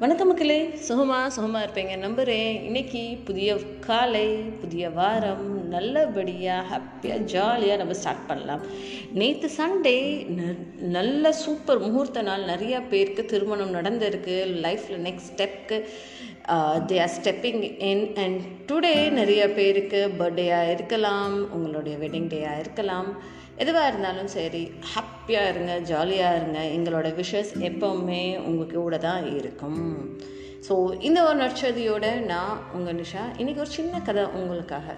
வணக்கம் மக்களே. சுகமாக சுகமாக இருப்பீங்க. நம்புகிறேன் இன்னைக்கு புதிய காலை புதிய வாரம் நல்லபடியாக ஹாப்பியாக ஜாலியாக நம்ம ஸ்டார்ட் பண்ணலாம். நேற்று சண்டே நல்ல சூப்பர் முகூர்த்த நாள். நிறையா பேருக்கு திருமணம் நடந்திருக்கு. லைஃப்பில் next ஸ்டெப்க்கு they are stepping in and today நிறைய பேருக்கு பர்த்டேயாக இருக்கலாம். உங்களுடைய வெட்டிங் டேயாக இருக்கலாம். எதுவாக இருந்தாலும் சரி ஹாப்பியாக இருங்க ஜாலியாக இருங்க. எங்களோட விஷஸ் எப்போவுமே உங்கள் கூட தான் இருக்கும். ஸோ இந்த ஒரு நட்சதியோடு நான் உங்கள் நிஷா. இன்றைக்கி ஒரு சின்ன கதை உங்களுக்காக.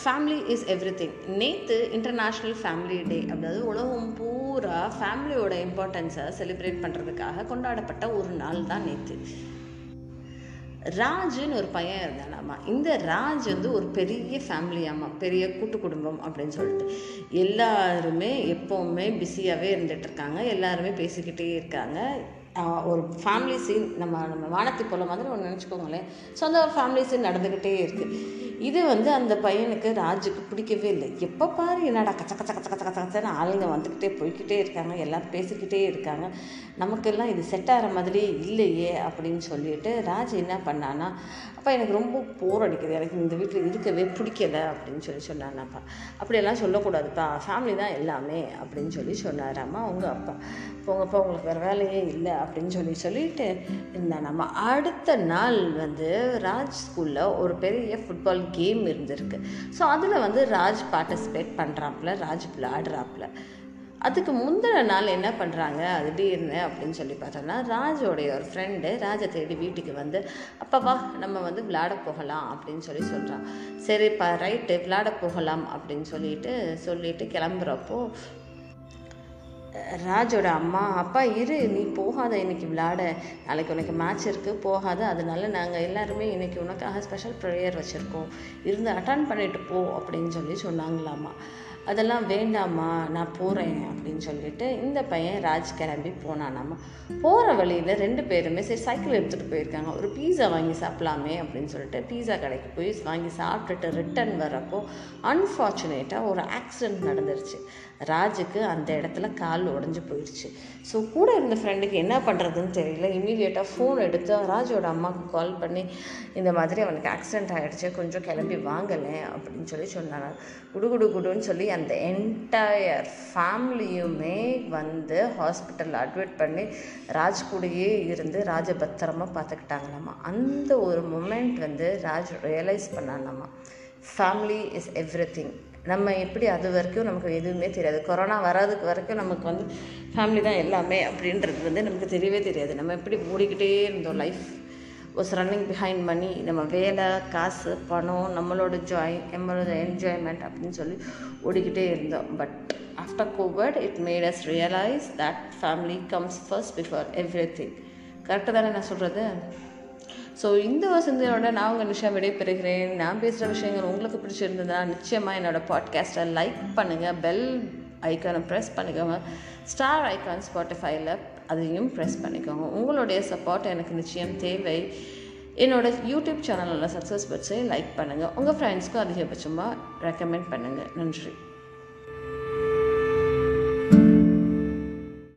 ஃபேமிலி இஸ் எவ்ரி திங் நேற்று இன்டர்நேஷ்னல் ஃபேமிலி டே அதாவது உலகம் பூரா ஃபேமிலியோட இம்பார்ட்டன்ஸை செலிப்ரேட் பண்ணுறதுக்காக கொண்டாடப்பட்ட ஒரு நாள் தான் நேற்று ராஜுன்னு ஒரு பையன் இருந்தானாமா இந்த ராஜ் வந்து ஒரு பெரிய ஃபேமிலியாமா பெரிய கூட்டு குடும்பம் அப்படின்னு சொல்லிட்டு. எல்லாருமே எப்போவுமே பிஸியாகவே இருந்துகிட்ருக்காங்க எல்லாருமே பேசிக்கிட்டே இருக்காங்க. ஒரு ஃபேமிலி சீன் நம்ம நம்ம வானத்தை போல மாதிரி ஒன்று நினச்சிக்கோங்களேன். ஸோ அந்த ஒரு ஃபேமிலி சீன் நடந்துக்கிட்டே இருக்குது இது வந்து அந்த பையனுக்கு ராஜுக்கு பிடிக்கவே இல்லை. எப்போ பாரு என்னடா கச்ச கச்ச கச்ச கச்ச கச்சன்னு ஆளுங்க வந்துக்கிட்டே போய்கிட்டே இருக்காங்க. எல்லோரும் பேசிக்கிட்டே இருக்காங்க. நமக்கெல்லாம் இது செட் ஆகிற மாதிரி இல்லையே அப்படின்னு சொல்லிட்டு ராஜ் என்ன பண்ணான்னா அப்பா எனக்கு ரொம்ப போர் அடிக்குது. எனக்கு இந்த வீட்டில் இருக்கவே பிடிக்கல. அப்படின்னு சொல்லி சொன்னானாப்பா. அப்படியெல்லாம் சொல்லக்கூடாதுப்பா. ஃபேமிலி தான் எல்லாமே அப்படின்னு சொல்லி சொன்னாராம்மா அவங்க அப்பா. போங்கப்பா உங்களுக்கு வேறு வேலையே இல்லை. அப்படின்னு சொல்லி சொல்லிட்டு நம்ம அடுத்த நாள் வந்து ராஜ் ஸ்கூலில் ஒரு பெரிய ஃபுட்பால் கேம் இருந்திருக்கு. ஸோ அதில் வந்து ராஜ் பார்ட்டிசிபேட் பண்ணுறாப்புல ராஜ் விளையாடுறாப்புல. அதுக்கு முந்தின நாள் என்ன பண்ணுறாங்க அது திடீர்னு அப்படின்னு சொல்லி பார்த்தோம்னா ராஜோடைய ஒரு ஃப்ரெண்டு ராஜை தேடி வீட்டுக்கு வந்து அப்பா வா நம்ம வந்து விளையாட போகலாம் அப்படின்னு சொல்லி சொல்கிறான் சரிப்பா ரைட்டு விளையாட போகலாம் அப்படின்னு சொல்லிட்டு சொல்லிட்டு கிளம்புறப்போ ராஜோட அம்மா அப்பா இரு நீ போகாத இன்னைக்கு விளாட நாளைக்கு உனக்கு மேட்ச் இருக்குது போகாத. அதனால நாங்கள் எல்லாருமே இன்னைக்கு உனக்காக ஸ்பெஷல் ப்ரேயர் வச்சுருக்கோம். இருந்து அட்டன் பண்ணிட்டு போ அப்படின்னு சொல்லி சொன்னாங்களாம்மா அதெல்லாம் வேண்டாமா நான் போகிறேன் அப்படின்னு சொல்லிட்டு இந்த பையன் ராஜ் கிளம்பி போனானாமா. போகிற வழியில் ரெண்டு பேருமே சரி சைக்கிள் எடுத்துகிட்டு போயிருக்காங்க. ஒரு பீஸா வாங்கி சாப்பிட்லாமே அப்படின்னு சொல்லிட்டு பீஸா கடைக்கு போய் வாங்கி சாப்பிட்டுட்டு ரிட்டன் வரப்போ அன்ஃபார்ச்சுனேட்டாக ஒரு ஆக்சிடெண்ட் நடந்துருச்சு. ராஜுக்கு அந்த இடத்துல கால் உடஞ்சி போயிடுச்சு. ஸோ கூட இருந்த ஃப்ரெண்டுக்கு என்ன பண்ணுறதுன்னு தெரியல. இமீடியட்டாக ஃபோன் எடுத்து ராஜோட அம்மாவுக்கு கால் பண்ணி இந்த மாதிரி அவனுக்கு ஆக்சிடெண்ட் ஆகிடுச்சு கொஞ்சம் கிளம்பி வாங்கலை அப்படின்னு சொல்லி சொன்னாங்க. குடு குடு குடுன்னு சொல்லி அந்த என்டையர் ஃபேமிலியுமே வந்து ஹாஸ்பிட்டலில் அட்மிட் பண்ணி ராஜ் கூடயே இருந்து ராஜபத்திரமாக பத்திரமா அந்த ஒரு மூமெண்ட் வந்து ராஜ் ரியலைஸ் பண்ணானாமா ஃபேமிலி இஸ் எவ்ரி திங் நம்ம எப்படி அது வரைக்கும் நமக்கு எதுவுமே தெரியாது. கொரோனா வராதுக்கு வரைக்கும் நமக்கு வந்து ஃபேமிலி தான் எல்லாமே அப்படின்றது வந்து நமக்கு தெரியவே தெரியாது. நம்ம எப்படி ஓடிக்கிட்டே இருந்தோம் life was running behind money நம்ம வேலை காசு பணம் நம்மளோட ஜாய் நம்மளோட என்ஜாய்மெண்ட் அப்படின்னு சொல்லி ஓடிக்கிட்டே இருந்தோம். But after COVID it made us realise that family comes first before everything கரெக்டாக தானே நான் சொல்கிறது ஸோ இந்த வசந்தியோட நான் உங்கள் நிஷா விடைபெறுகிறேன். நான் பேசுகிற விஷயங்கள் உங்களுக்கு பிடிச்சிருந்ததுன்னா நிச்சயமாக என்னோடய பாட்காஸ்ட்டை லைக் பண்ணுங்கள் பெல் ஐக்கானை ப்ரெஸ் பண்ணிக்கோங்க. ஸ்டார் ஐக்கான் ஸ்பாட்டிஃபைல அதையும் ப்ரெஸ் பண்ணிக்கோங்க. உங்களுடைய சப்போர்ட் எனக்கு நிச்சயம் தேவை. என்னோடய யூடியூப் சேனலில் சக்ஸஸ் பட்ஸை லைக் பண்ணுங்கள் உங்கள் ஃப்ரெண்ட்ஸ்க்கும் அதிகபட்சமாக ரெக்கமெண்ட் பண்ணுங்கள் நன்றி.